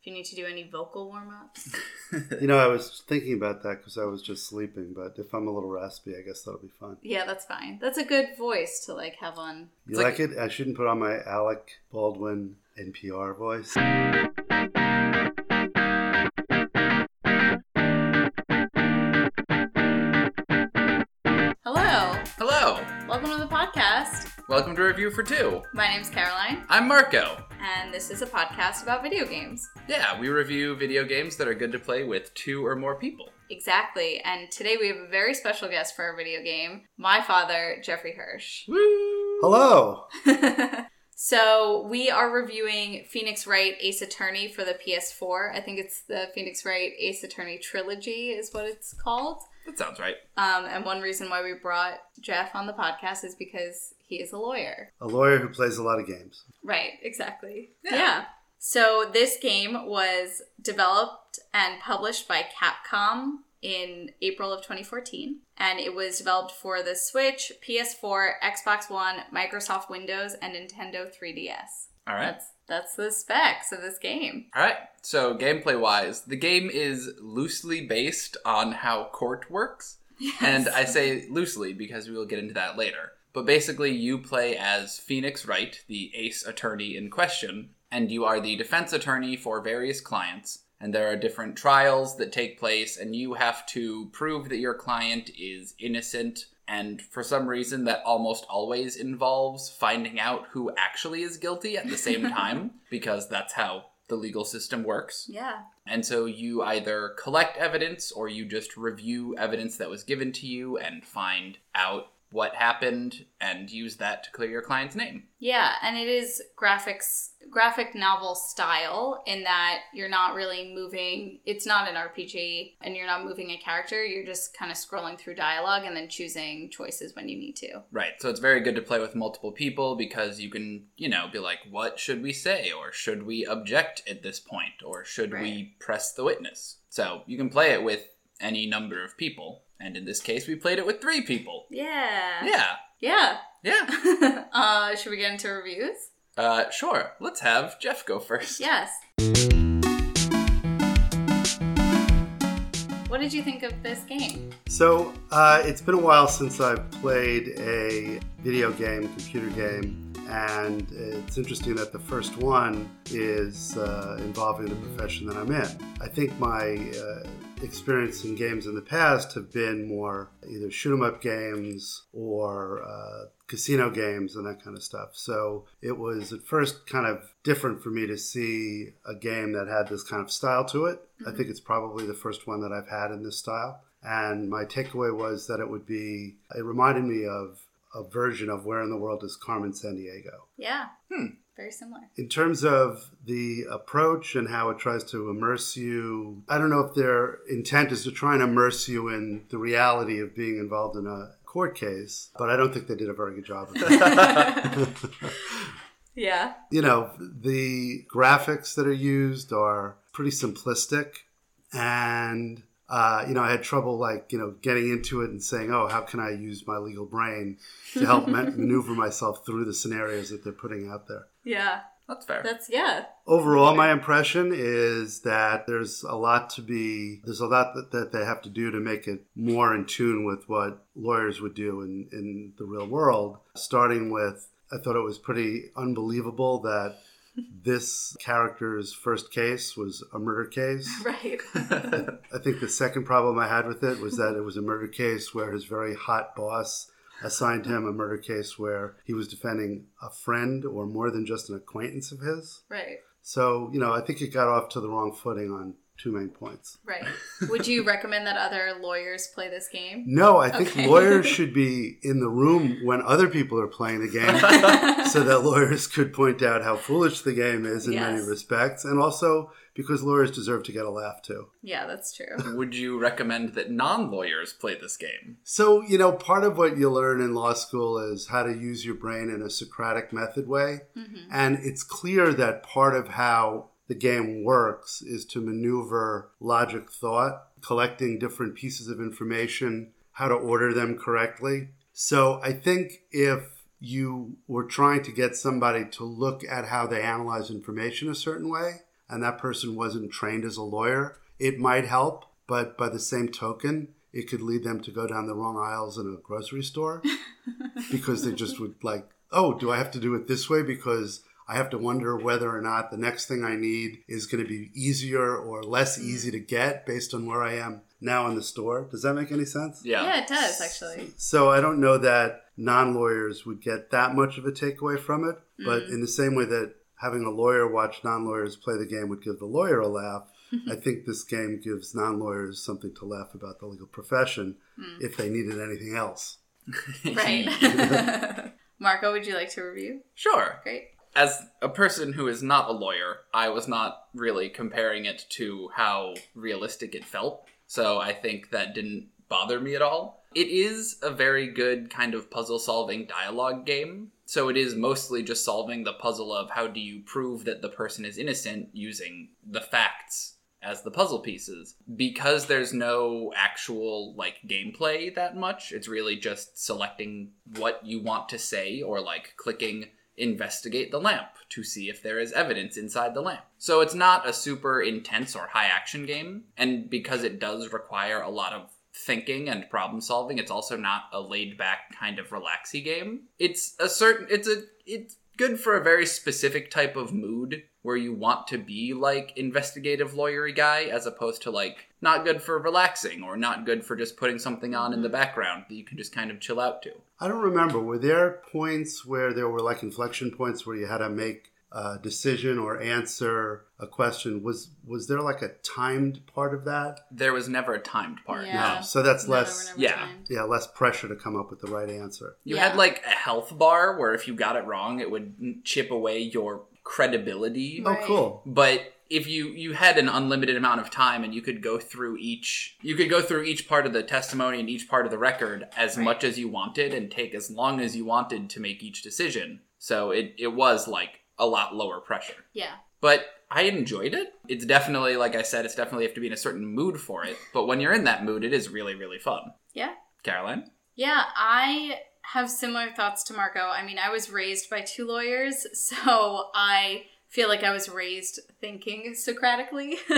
if you need to do any vocal warm ups. You know, I was thinking about that because I was just sleeping, but if I'm a little raspy, I guess that'll be fun. yeah, that's fine. That's a good voice to like have on. You like, like- it? I shouldn't put on my Alec Baldwin NPR voice. Welcome to Review for Two. My name's Caroline, I'm Marco. and this is a podcast about video games. Yeah, we review video games that are good to play with two or more people. Exactly, and today we have a very special guest for our video game, my father, Jeffrey Hirsch. Woo! Hello! so we are reviewing Phoenix Wright Ace Attorney for the PS4. I think it's the Phoenix Wright Ace Attorney trilogy, is what it's called. That sounds right. Um, and one reason why we brought Jeff on the podcast is because he is a lawyer. A lawyer who plays a lot of games. Right, exactly. Yeah. Yeah. So this game was developed and published by Capcom in April of 2014, and it was developed for the Switch, PS4, Xbox One, Microsoft Windows, and Nintendo 3DS. All right. That's that's the specs of this game. All right. So, gameplay wise, the game is loosely based on how court works. And I say loosely because we will get into that later. But basically, you play as Phoenix Wright, the ace attorney in question, and you are the defense attorney for various clients. And there are different trials that take place, and you have to prove that your client is innocent. And for some reason, that almost always involves finding out who actually is guilty at the same time, because that's how the legal system works. Yeah. And so you either collect evidence or you just review evidence that was given to you and find out what happened and use that to clear your client's name. Yeah, and it is graphics graphic novel style in that you're not really moving it's not an RPG and you're not moving a character, you're just kind of scrolling through dialogue and then choosing choices when you need to. Right. So it's very good to play with multiple people because you can, you know, be like, what should we say? Or should we object at this point? Or should we press the witness? So you can play it with any number of people. And in this case, we played it with three people. Yeah. Yeah. Yeah. Yeah. uh should we get into reviews? Uh, sure. Let's have Jeff go first. Yes. What did you think of this game? So, uh, it's been a while since I've played a video game, computer game, and it's interesting that the first one is uh, involving the profession that I'm in. I think my uh, experience in games in the past have been more either shoot 'em up games or uh, casino games and that kind of stuff. So it was at first kind of different for me to see a game that had this kind of style to it. I think it's probably the first one that I've had in this style. And my takeaway was that it would be, it reminded me of a version of Where in the World is Carmen Sandiego. Yeah. Hmm. Very similar. In terms of the approach and how it tries to immerse you, I don't know if their intent is to try and immerse you in the reality of being involved in a court case, but I don't think they did a very good job of that. Yeah. you know, the graphics that are used are pretty simplistic. And, uh, you know, I had trouble, like, you know, getting into it and saying, oh, how can I use my legal brain to help man- maneuver myself through the scenarios that they're putting out there? Yeah. That's fair. That's yeah. Overall, my impression is that there's a lot to be, there's a lot that, that they have to do to make it more in tune with what lawyers would do in, in the real world. Starting with, I thought it was pretty unbelievable that this character's first case was a murder case. Right. I think the second problem I had with it was that it was a murder case where his very hot boss assigned him a murder case where he was defending a friend or more than just an acquaintance of his. right. So, you know, I think it got off to the wrong footing on two main points. Right. Would you recommend that other lawyers play this game? No, I think Okay. lawyers should be in the room when other people are playing the game so that lawyers could point out how foolish the game is in many respects. And also because lawyers deserve to get a laugh too. Yeah, that's true. Would you recommend that non lawyers play this game? So, you know, part of what you learn in law school is how to use your brain in a Socratic method way. Mm-hmm. And it's clear that part of how the game works is to maneuver logic thought, collecting different pieces of information, how to order them correctly. So, I think if you were trying to get somebody to look at how they analyze information a certain way, and that person wasn't trained as a lawyer, it might help. But by the same token, it could lead them to go down the wrong aisles in a grocery store because they just would like, oh, do I have to do it this way? Because I have to wonder whether or not the next thing I need is going to be easier or less mm. easy to get based on where I am now in the store. Does that make any sense? Yeah. Yeah, it does actually. So I don't know that non lawyers would get that much of a takeaway from it, but mm. in the same way that having a lawyer watch non lawyers play the game would give the lawyer a laugh, I think this game gives non lawyers something to laugh about the legal profession mm. if they needed anything else. Right. Marco, would you like to review? Sure. Great. As a person who is not a lawyer, I was not really comparing it to how realistic it felt. So I think that didn't bother me at all. It is a very good kind of puzzle solving dialogue game. So it is mostly just solving the puzzle of how do you prove that the person is innocent using the facts as the puzzle pieces. Because there's no actual like gameplay that much, it's really just selecting what you want to say or like clicking investigate the lamp to see if there is evidence inside the lamp. So it's not a super intense or high action game, and because it does require a lot of thinking and problem solving, it's also not a laid back kind of relaxy game. It's a certain it's a it's good for a very specific type of mood where you want to be like investigative lawyery guy as opposed to like not good for relaxing or not good for just putting something on in the background that you can just kind of chill out to. I don't remember. Were there points where there were like inflection points where you had to make a decision or answer a question? Was was there like a timed part of that? There was never a timed part. Yeah. No. So that's No, less never yeah. timed. yeah, less pressure to come up with the right answer. You Yeah. had like a health bar where if you got it wrong, it would chip away your credibility. Oh, cool. But if you you had an unlimited amount of time and you could go through each you could go through each part of the testimony and each part of the record as Right. much as you wanted and take as long as you wanted to make each decision. So it it was like a lot lower pressure. Yeah. But I enjoyed it. It's definitely like I said, it's definitely have to be in a certain mood for it. But when you're in that mood, it is really really fun. Yeah. Caroline? Yeah, I have similar thoughts to Marco. I mean, I was raised by two lawyers, so I feel like I was raised thinking Socratically,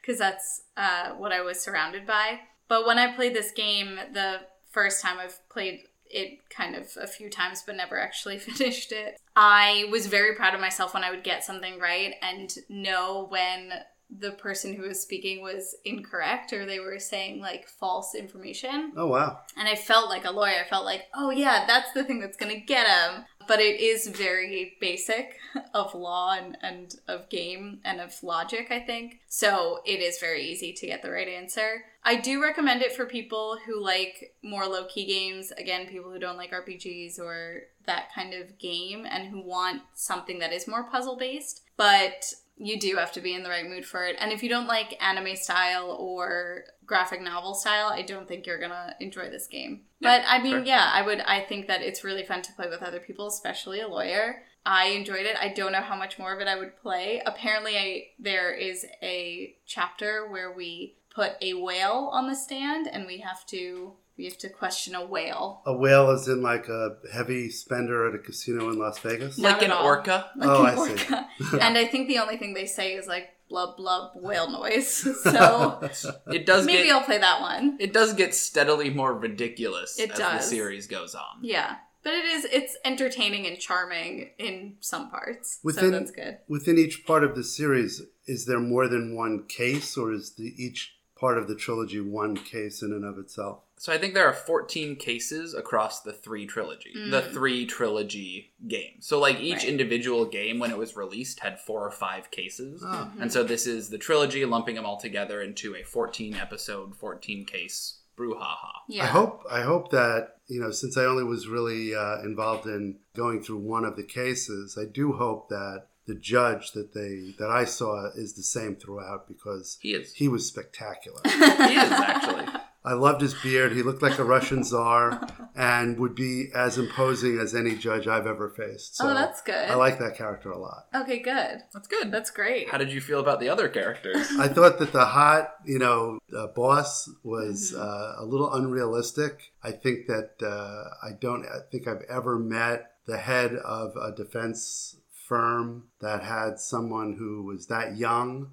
because that's uh, what I was surrounded by. But when I played this game, the first time I've played it kind of a few times, but never actually finished it, I was very proud of myself when I would get something right and know when the person who was speaking was incorrect or they were saying like false information. Oh wow. And I felt like a lawyer. I felt like, oh yeah, that's the thing that's gonna get him. But it is very basic of law and, and of game and of logic, I think. So it is very easy to get the right answer. I do recommend it for people who like more low key games. Again, people who don't like RPGs or that kind of game and who want something that is more puzzle based. But you do have to be in the right mood for it. And if you don't like anime style or graphic novel style, I don't think you're gonna enjoy this game. Yeah, but I mean, sure. yeah, I would. I think that it's really fun to play with other people, especially a lawyer. I enjoyed it. I don't know how much more of it I would play. Apparently, I, there is a chapter where we put a whale on the stand, and we have to we have to question a whale. A whale is in like a heavy spender at a casino in Las Vegas. Not like an all. orca? Like Oh, an I see. and I think the only thing they say is like blub blub whale noise. So It does maybe get I'll play that one. it does get steadily more ridiculous It as does. the series goes on. Yeah. But it is it's entertaining and charming in some parts. so Within- that's good. Within each part of the series, is there more than one case, or is the each part of the trilogy one case in and of itself? So I think there are 14 cases across the three trilogy, the three trilogy games. So like each Right. individual game when it was released had four or five cases. Oh. And so this is the trilogy lumping them all together into a 14 episode, 14 case brouhaha. Yeah. I hope I hope that you know since I only was really uh, involved in going through one of the cases, I do hope that the judge that they that I saw is the same throughout because He is. he was spectacular. He is actually. I loved his beard. He looked like a Russian czar and would be as imposing as any judge I've ever faced. So oh, that's good. I like that character a lot. okay, good. That's good. That's great. How did you feel about the other characters? I thought that the hot, you know, uh, boss was Mm-hmm. uh, a little unrealistic. I think that uh, I don't I think I've ever met the head of a defense firm that had someone who was that young.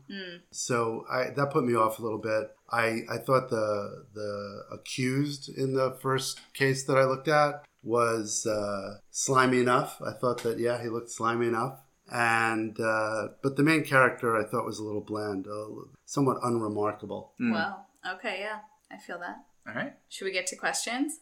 So I, that put me off a little bit. I, I thought the the accused in the first case that I looked at was uh, slimy enough. I thought that yeah, he looked slimy enough. And uh, but the main character I thought was a little bland, uh, somewhat unremarkable. Well, okay, yeah, I feel that. All right. Should we get to questions?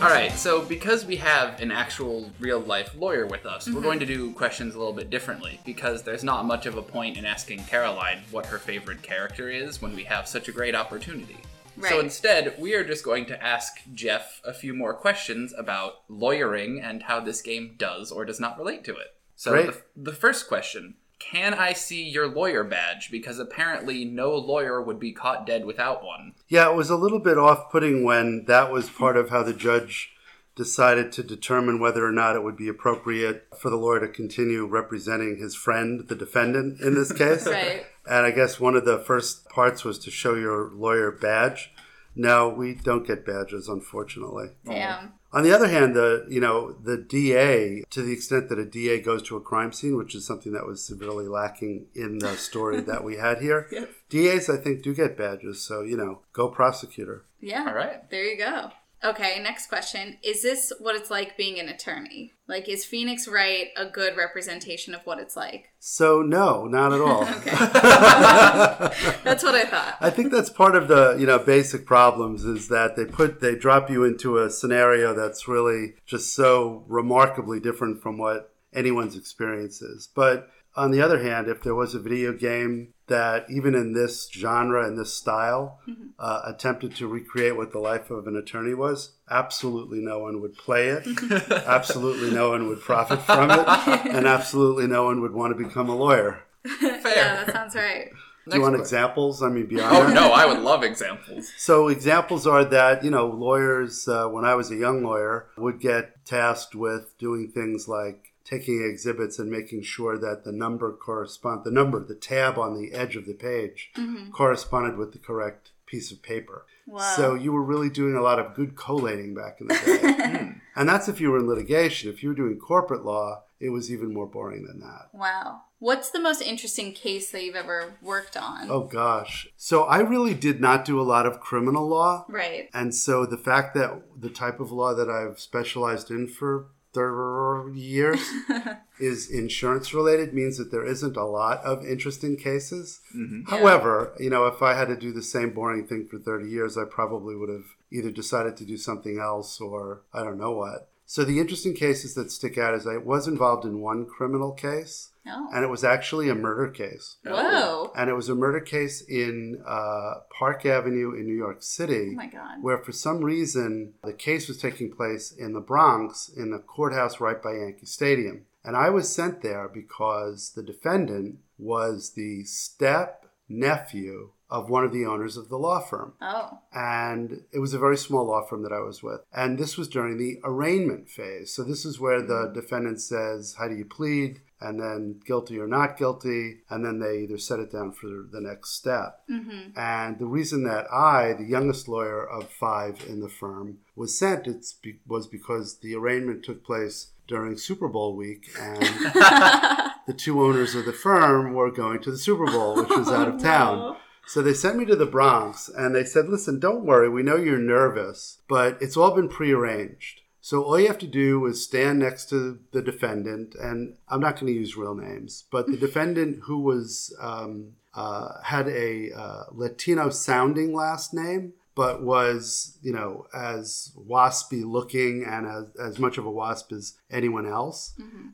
All right, so because we have an actual real life lawyer with us, Mm-hmm. we're going to do questions a little bit differently because there's not much of a point in asking Caroline what her favorite character is when we have such a great opportunity. Right. So instead, we are just going to ask Jeff a few more questions about lawyering and how this game does or does not relate to it. So Great. the, the first question Can I see your lawyer badge? Because apparently no lawyer would be caught dead without one. Yeah, it was a little bit off putting when that was part of how the judge decided to determine whether or not it would be appropriate for the lawyer to continue representing his friend, the defendant, in this case. Right. And I guess one of the first parts was to show your lawyer badge. No, we don't get badges, unfortunately. Damn. On the other hand, the you know the DA, to the extent that a DA goes to a crime scene, which is something that was severely lacking in the story that we had here, DAs I think do get badges. So you know, go prosecutor. Yeah. All right. There you go. Okay, next question. Is this what it's like being an attorney? Like, is Phoenix Wright a good representation of what it's like? So no, not at all. That's what I thought. I think that's part of the you know basic problems is that they put they drop you into a scenario that's really just so remarkably different from what anyone's experience is. But on the other hand, if there was a video game that even in this genre and this style uh, attempted to recreate what the life of an attorney was, absolutely no one would play it. absolutely no one would profit from it, and absolutely no one would want to become a lawyer. Fair. Yeah, that sounds right. Do you want question. examples? I mean, beyond Oh that? no, I would love examples. So examples are that you know lawyers, uh, when I was a young lawyer, would get tasked with doing things like taking exhibits and making sure that the number correspond the number the tab on the edge of the page mm-hmm. corresponded with the correct piece of paper. Wow. So you were really doing a lot of good collating back in the day, hmm. and that's if you were in litigation. If you were doing corporate law, it was even more boring than that. Wow. What's the most interesting case that you've ever worked on? Oh gosh. So I really did not do a lot of criminal law. Right. And so the fact that the type of law that I've specialized in for 30 years is insurance related means that there isn't a lot of interesting cases. Mm-hmm. However, you know, if I had to do the same boring thing for 30 years, I probably would have either decided to do something else or I don't know what. So the interesting cases that stick out is I was involved in one criminal case, Oh. and it was actually a murder case. Whoa. And it was a murder case in uh, Park Avenue in New York City Oh my God. where for some reason the case was taking place in the Bronx in the courthouse right by Yankee Stadium. And I was sent there because the defendant was the step nephew of one of the owners of the law firm. Oh. And it was a very small law firm that I was with. And this was during the arraignment phase. So this is where the defendant says, How do you plead? And then guilty or not guilty. And then they either set it down for the next step. Mm-hmm. And the reason that I, the youngest lawyer of five in the firm, was sent it's be- was because the arraignment took place during Super Bowl week, and the two owners of the firm were going to the Super Bowl, which was out of oh, town. So they sent me to the Bronx, and they said, "Listen, don't worry. We know you're nervous, but it's all been prearranged." So all you have to do is stand next to the defendant, and I'm not going to use real names, but the defendant who was um, uh, had a uh, Latino sounding last name, but was you know as waspy looking and as, as much of a wasp as anyone else.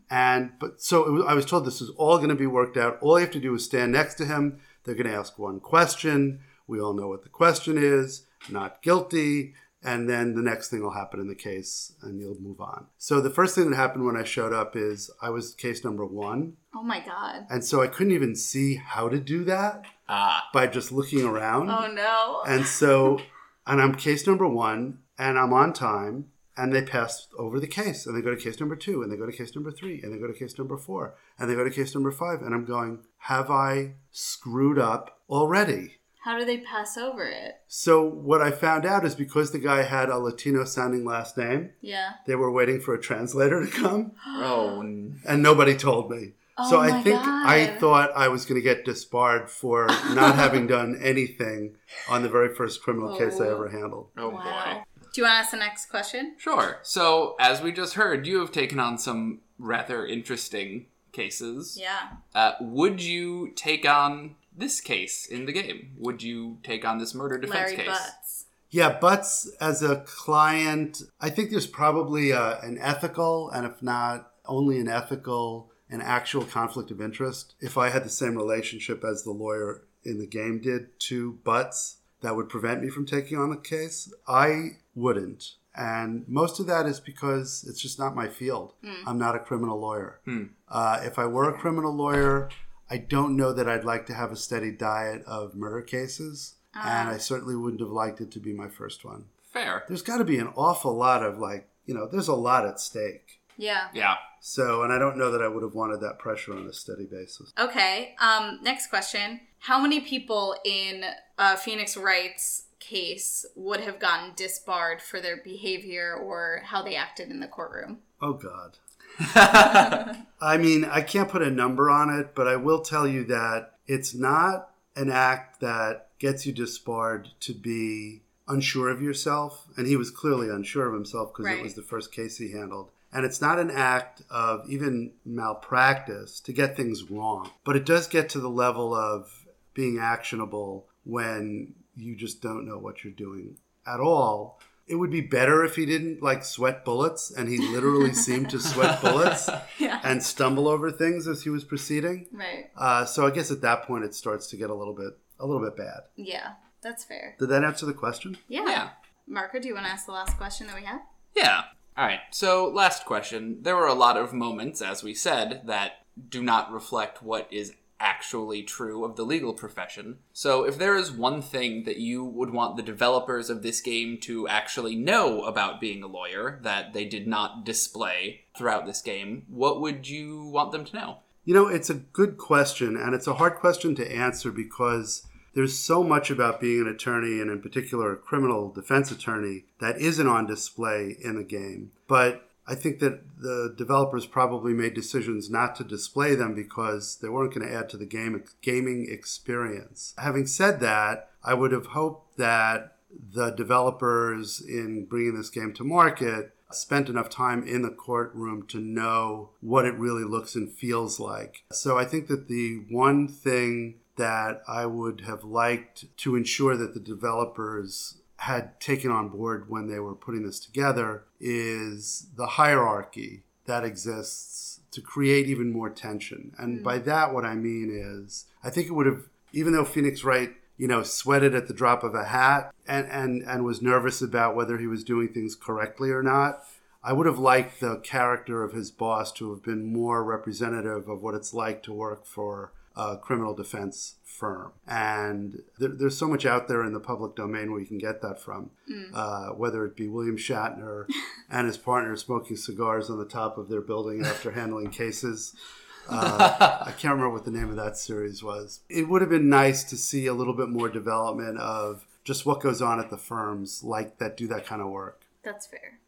And but so it was, I was told this is all going to be worked out. All you have to do is stand next to him. They're going to ask one question. We all know what the question is. Not guilty and then the next thing will happen in the case and you'll move on. So the first thing that happened when I showed up is I was case number 1 Oh my God. and so I couldn't even see how to do that Ah, by just looking around. Oh no. And so and I'm case number 1 and I'm on time and they pass over the case and they go to case number 2 and they go to case number 3 and they go to case number 4 and they go to case number 5 and I'm going have I screwed up already? How do they pass over it? So what I found out is because the guy had a Latino sounding last name, Yeah. they were waiting for a translator to come, Oh, and nobody told me. Oh so Oh I my think I thought I was going to get disbarred for not having done anything on the very first criminal case I Oh. ever handled. oh wow. boy. Do you want to ask the next question? Sure. So, as we just heard, you have taken on some rather interesting cases. Yeah. Uh, would you take on this case in the game? Would you take on this murder defense Larry case? Butts. Yeah, Butts as a client, I think there's probably uh an ethical, and if not only an ethical, an actual conflict of interest. If I had the same relationship as the lawyer in the game did to Butts, that would prevent me from taking on the case. I wouldn't. And most of that is because it's just not my field. I'm not a criminal lawyer. Hmm. Uh, if I were a criminal lawyer, I don't know that I'd like to have a steady diet of murder cases. And I certainly wouldn't have liked it to be my first one. Fair. There's got to be an awful lot of, like, you know, there's a lot at stake. Yeah. Yeah. So, and I don't know that I would have wanted that pressure on a steady basis. Okay. Um, next question. How many people in uh, Phoenix Wright's case would have gotten disbarred for their behavior or how they acted in the courtroom? Oh, God. I mean, I can't put a number on it, but I will tell you that it's not an act that gets you disbarred to be unsure of yourself. And he was clearly unsure of himself because Right. it was the first case he handled. And it's not an act of even malpractice to get things wrong, but it does get to the level of being actionable when you just don't know what you're doing at all. It would be better if he didn't like sweat bullets, and he literally seemed to sweat bullets Yeah. and stumble over things as he was proceeding. Right. Uh, so I guess at that point it starts to get a little bit a little bit bad. Yeah. That's fair. Did that answer the question? Yeah. Yeah. Marco, do you want to ask the last question that we have? Yeah. All right. So, last question. There were a lot of moments, as we said, that do not reflect what is actually true of the legal profession. So, if there is one thing that you would want the developers of this game to actually know about being a lawyer that they did not display throughout this game, what would you want them to know? You know, it's a good question, and it's a hard question to answer because there's so much about being an attorney, and in particular a criminal defense attorney, that isn't on display in the game. But I think that the developers probably made decisions not to display them because they weren't going to add to the game gaming experience. Having said that, I would have hoped that the developers in bringing this game to market spent enough time in the courtroom to know what it really looks and feels like. So I think that the one thing that I would have liked to ensure that the developers had taken on board when they were putting this together is the hierarchy that exists to create even more tension. And hmm. by that, what I mean is, I think it would have, even though Phoenix Wright, you know, sweated at the drop of a hat and, and, and was nervous about whether he was doing things correctly or not, I would have liked the character of his boss to have been more representative of what it's like to work for a criminal defense firm. And there, there's so much out there in the public domain where you can get that from, uh, whether it be William Shatner and his partner smoking cigars on the top of their building after handling cases. Uh, I can't remember what the name of that series was. It would have been nice to see a little bit more development of just what goes on at the firms like that do that kind of work. That's fair.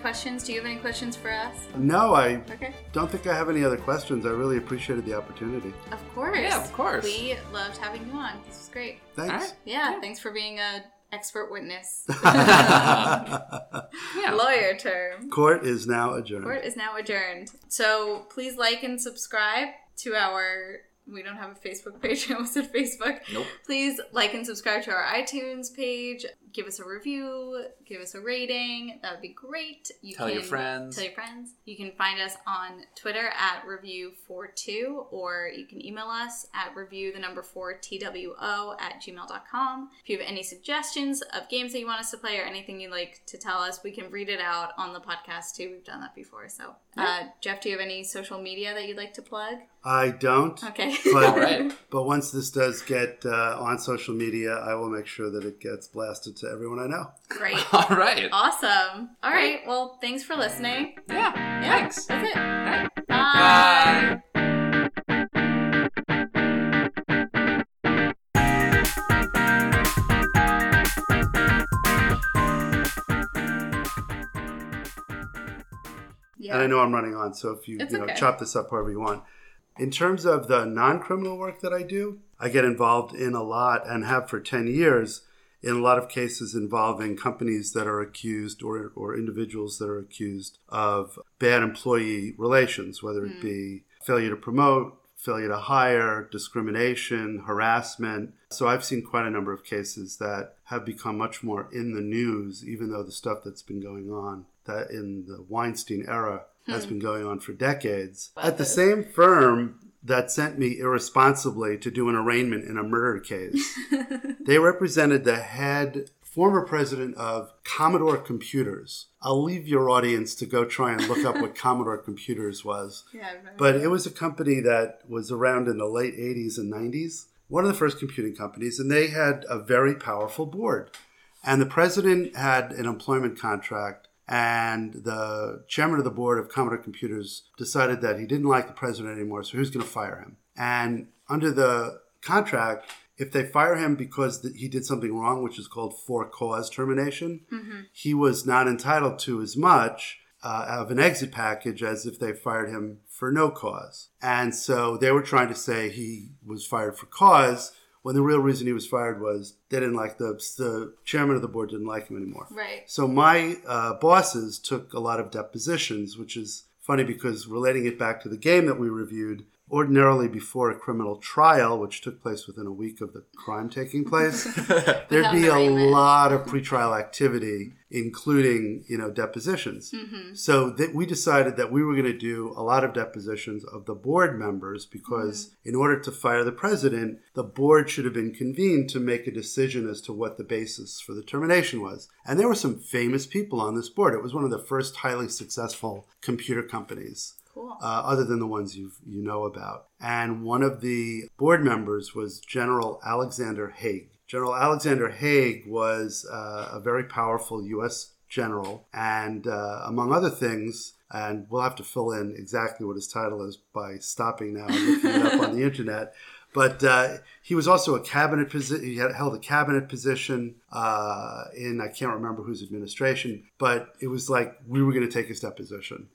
Questions? Do you have any questions for us? No, I Okay. don't think I have any other questions. I really appreciated the opportunity. Of course. Yeah, of course. We loved having you on. This was great. Thanks. All right. Yeah, thanks for being a expert witness. Yeah. Lawyer term. Court is now adjourned. Court is now adjourned. So please like and subscribe to our. We don't have a Facebook page. I almost said Facebook. Nope. Please like and subscribe to our iTunes page. Give us a review. Give us a rating. That would be great. You Tell your friends. Tell your friends. You can find us on Twitter at review42 or you can email us at review the number 4 TWO at gmail.com. If you have any suggestions of games that you want us to play or anything you'd like to tell us, we can read it out on the podcast too. We've done that before. So, uh, Jeff, do you have any social media that you'd like to plug? I don't. Okay. But, All right. but once this does get uh, on social media, I will make sure that it gets blasted to to everyone I know. Great. All right. Awesome. All right. Well, thanks for listening. Yeah. Yeah, Thanks. That's it. All right. Bye. Bye. Yeah. And I know I'm running on, so if you It's you know okay. chop this up however you want. In terms of the non-criminal work that I do, I get involved in a lot and have for 10 years in a lot of cases involving companies that are accused or, or individuals that are accused of bad employee relations, whether it hmm. be failure to promote, failure to hire, discrimination, harassment. So I've seen quite a number of cases that have become much more in the news, even though the stuff that's been going on that in the Weinstein era has hmm. been going on for decades. At the same firm that sent me irresponsibly to do an arraignment in a murder case, they represented the head former president of Commodore Computers. I'll leave your audience to go try and look up what Commodore Computers was. Yeah, But it was a company that was around in the late 80s and 90s, one of the first computing companies, and they had a very powerful board. And the president had an employment contract, and the chairman of the board of Commodore Computers decided that he didn't like the president anymore, so he was going to fire him. And under the contract, if they fire him because th- he did something wrong, which is called for cause termination, he was not entitled to as much uh, of an exit package as if they fired him for no cause. And so they were trying to say he was fired for cause when the real reason he was fired was they didn't like the the chairman of the board didn't like him anymore. right. So my uh, bosses took a lot of depositions, which is funny because relating it back to the game that we reviewed, ordinarily before a criminal trial, which took place within a week of the crime taking place, there'd be a lot of pretrial activity, including you know depositions. Mm-hmm. So that we decided that we were going to do a lot of depositions of the board members because in order to fire the president, the board should have been convened to make a decision as to what the basis for the termination was. And there were some famous people on this board. It was one of the first highly successful computer companies Cool. uh, other than the ones you you know about. And one of the board members was General Alexander Haig. General Alexander Haig was uh, a very powerful U.S. general, and uh, among other things, and we'll have to fill in exactly what his title is by stopping now and looking it up on the internet. But uh, he was also a cabinet position. He had held a cabinet position uh, in I can't remember whose administration, but it was like we were going to take his deposition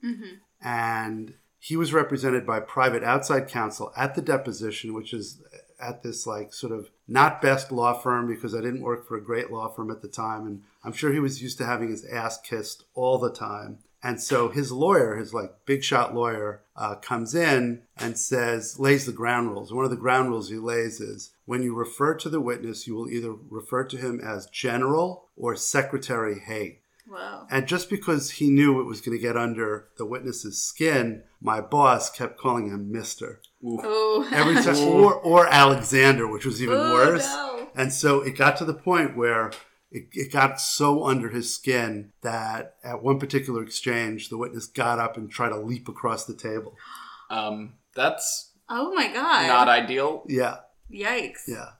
and he was represented by private outside counsel at the deposition, which is at this like sort of not best law firm because I didn't work for a great law firm at the time, and I'm sure he was used to having his ass kissed all the time. And so his lawyer, his like big shot lawyer, uh, comes in and says, lays the ground rules. One of the ground rules he lays is when you refer to the witness, you will either refer to him as General or Secretary Haig. Whoa. And just because he knew it was going to get under the witness's skin, my boss kept calling him Mister Ooh. every time, or or Alexander, which was even Ooh, worse. no. And so it got to the point where it, it got so under his skin that at one particular exchange, the witness got up and tried to leap across the table. Um, that's Oh my god. not ideal. Yeah, Yikes. yeah.